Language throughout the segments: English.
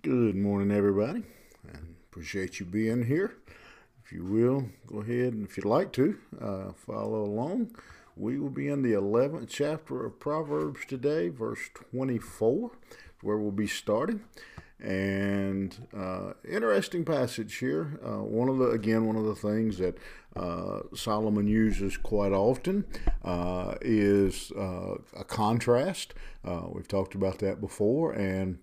Good morning, everybody, and appreciate you being here. If you will, go ahead and if you'd like to, uh, follow along. We will be in the 11th chapter of Proverbs today, verse 24, where we'll be starting. And uh, interesting passage here. Uh, one of the again, one of the things that uh, Solomon uses quite often uh, is uh, a contrast. We've talked about that before, and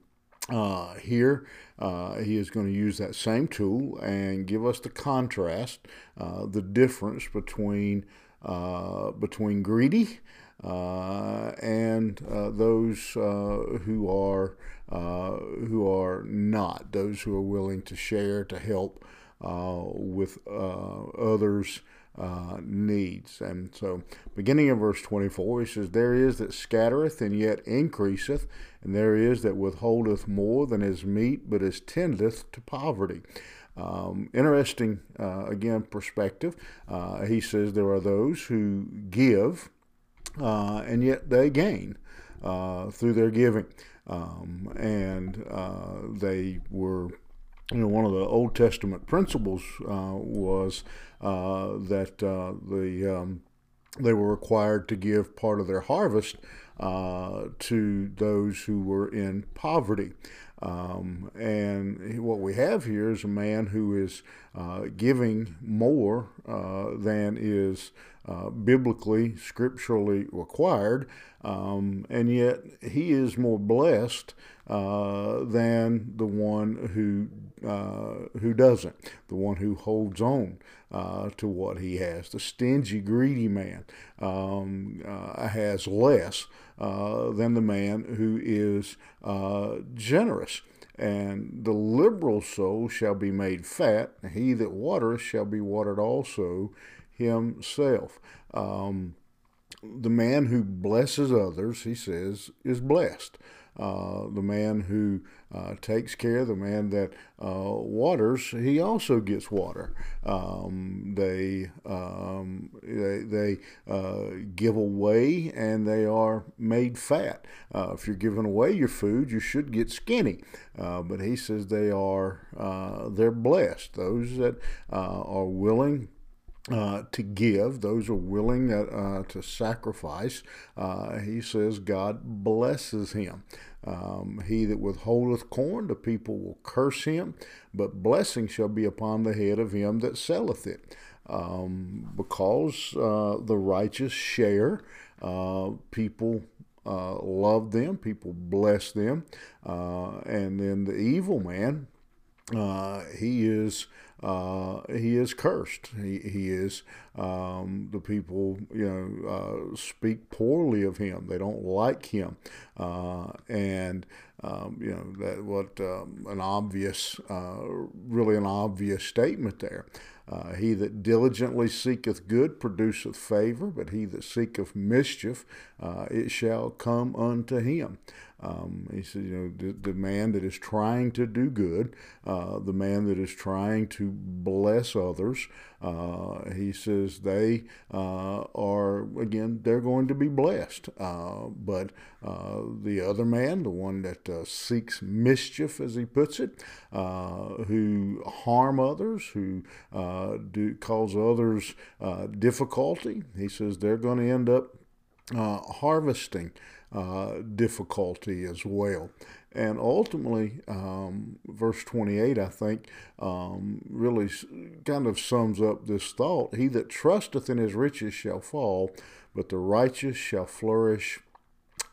uh, here, uh, he is going to use that same tool and give us the contrast, uh, the difference between uh, between greedy uh, and uh, those who are who are not, those who are willing to share, to help with others uh, needs. And so, beginning in verse 24, he says, There is that scattereth and yet increaseth, and there is that withholdeth more than is meet, but is tendeth to poverty. Um, interesting, uh, again, perspective. Uh, he says there are those who give, uh, and yet they gain uh, through their giving. Um, and uh, they were you know, one of the Old Testament principles uh, was uh, that uh, the um, they were required to give part of their harvest uh, to those who were in poverty. Um, and what we have here is a man who is uh, giving more uh, than is uh, biblically, scripturally required, um, and yet he is more blessed uh, than the one who uh, who doesn't, the one who holds on uh, to what he has. The stingy, greedy man um, has less than the man who is generous. And the liberal soul shall be made fat, he that watereth shall be watered also himself. Um, the man who blesses others, he says, is blessed. Uh, the man who uh, takes care, the man that uh, waters, he also gets water. Um, they um, they, they uh, give away and they are made fat. Uh, if you're giving away your food, you should get skinny. but he says they are they're blessed. Those that are willing uh, to give, those are willing uh, to sacrifice, uh, he says God blesses him. Um, he that withholdeth corn, the people will curse him, but blessing shall be upon the head of him that selleth it. Um, because uh, the righteous share, uh, people uh, love them, people bless them, and then the evil man, he is uh, he is cursed. He, he is, um, the people, you know, uh, speak poorly of him. They don't like him. Uh, and, um, you know, that what um, an obvious, uh, really an obvious statement there. Uh, he that diligently seeketh good produceth favor, but he that seeketh mischief, uh, it shall come unto him. Um, he says, you know, the, the, man that is trying to do good, uh, the man that is trying to bless others, uh, he says they uh, are, again, they're going to be blessed. Uh, but uh, the other man, the one that uh, seeks mischief, as he puts it, who harm others, who do cause others difficulty, he says they're going to end up harvesting uh, difficulty as well. And ultimately, um, verse 28, I think, um, really kind of sums up this thought He that trusteth in his riches shall fall, but the righteous shall flourish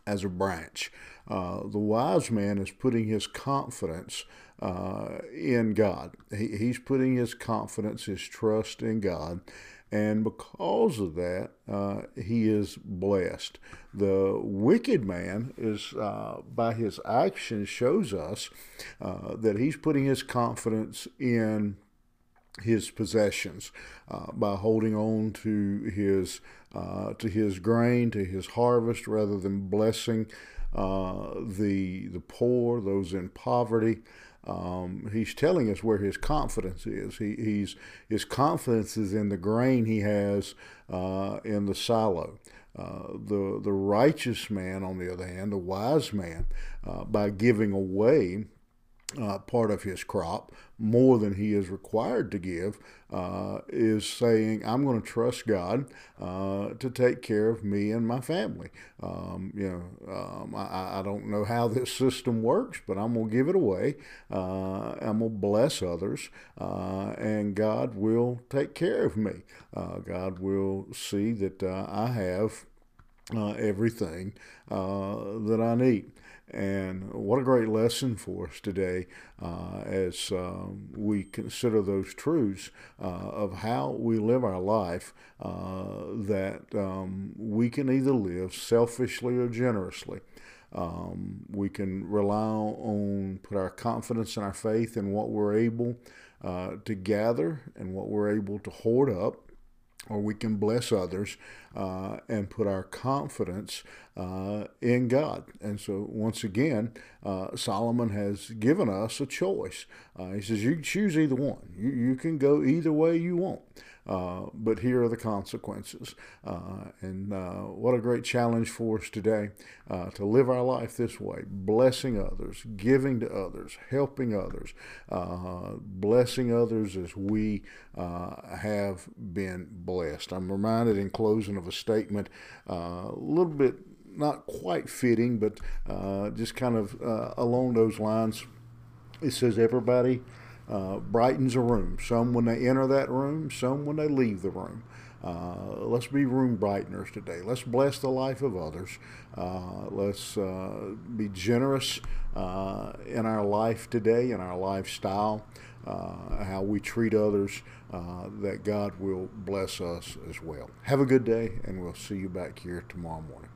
as a branch. Uh, the wise man is putting his confidence uh, in God. He, he's putting his confidence, his trust in God. And because of that, uh, he is blessed. The wicked man is, uh, by his actions, shows us uh, that he's putting his confidence in his possessions uh, by holding on to his uh, to his grain, to his harvest, rather than blessing uh, the the poor, those in poverty. Um, he's telling us where his confidence is. He, he's his confidence is in the grain he has uh, in the silo. Uh, the the righteous man, on the other hand, the wise man, uh, by giving away uh, part of his crop, more than he is required to give, uh, is saying, I'm going to trust God uh, to take care of me and my family. Um, you know, um, I, I, don't know how this system works, but I'm going to give it away. Uh, I'm going to bless others, uh, and God will take care of me. Uh, God will see that I have everything that I need. And what a great lesson for us today uh, as um, we consider those truths uh, of how we live our life uh, that um, we can either live selfishly or generously. Um, we can rely on, put our confidence and our faith in what we're able uh, to gather and what we're able to hoard up or we can bless others uh, and put our confidence uh, in God. And so, once again, uh, Solomon has given us a choice. Uh, he says, You choose either one, you, you can go either way you want. Uh, but here are the consequences. Uh, and uh, what a great challenge for us today to live our life this way blessing others, giving to others, helping others, blessing others as we have been blessed. I'm reminded in closing of a statement a little bit not quite fitting, but just kind of along those lines. It says, Everybody uh, brightens a room. Some when they enter that room, some when they leave the room. Uh, let's be room brighteners today. Let's bless the life of others. Uh, let's uh, be generous uh, in our life today, in our lifestyle, uh, how we treat others, that God will bless us as well. Have a good day, and we'll see you back here tomorrow morning.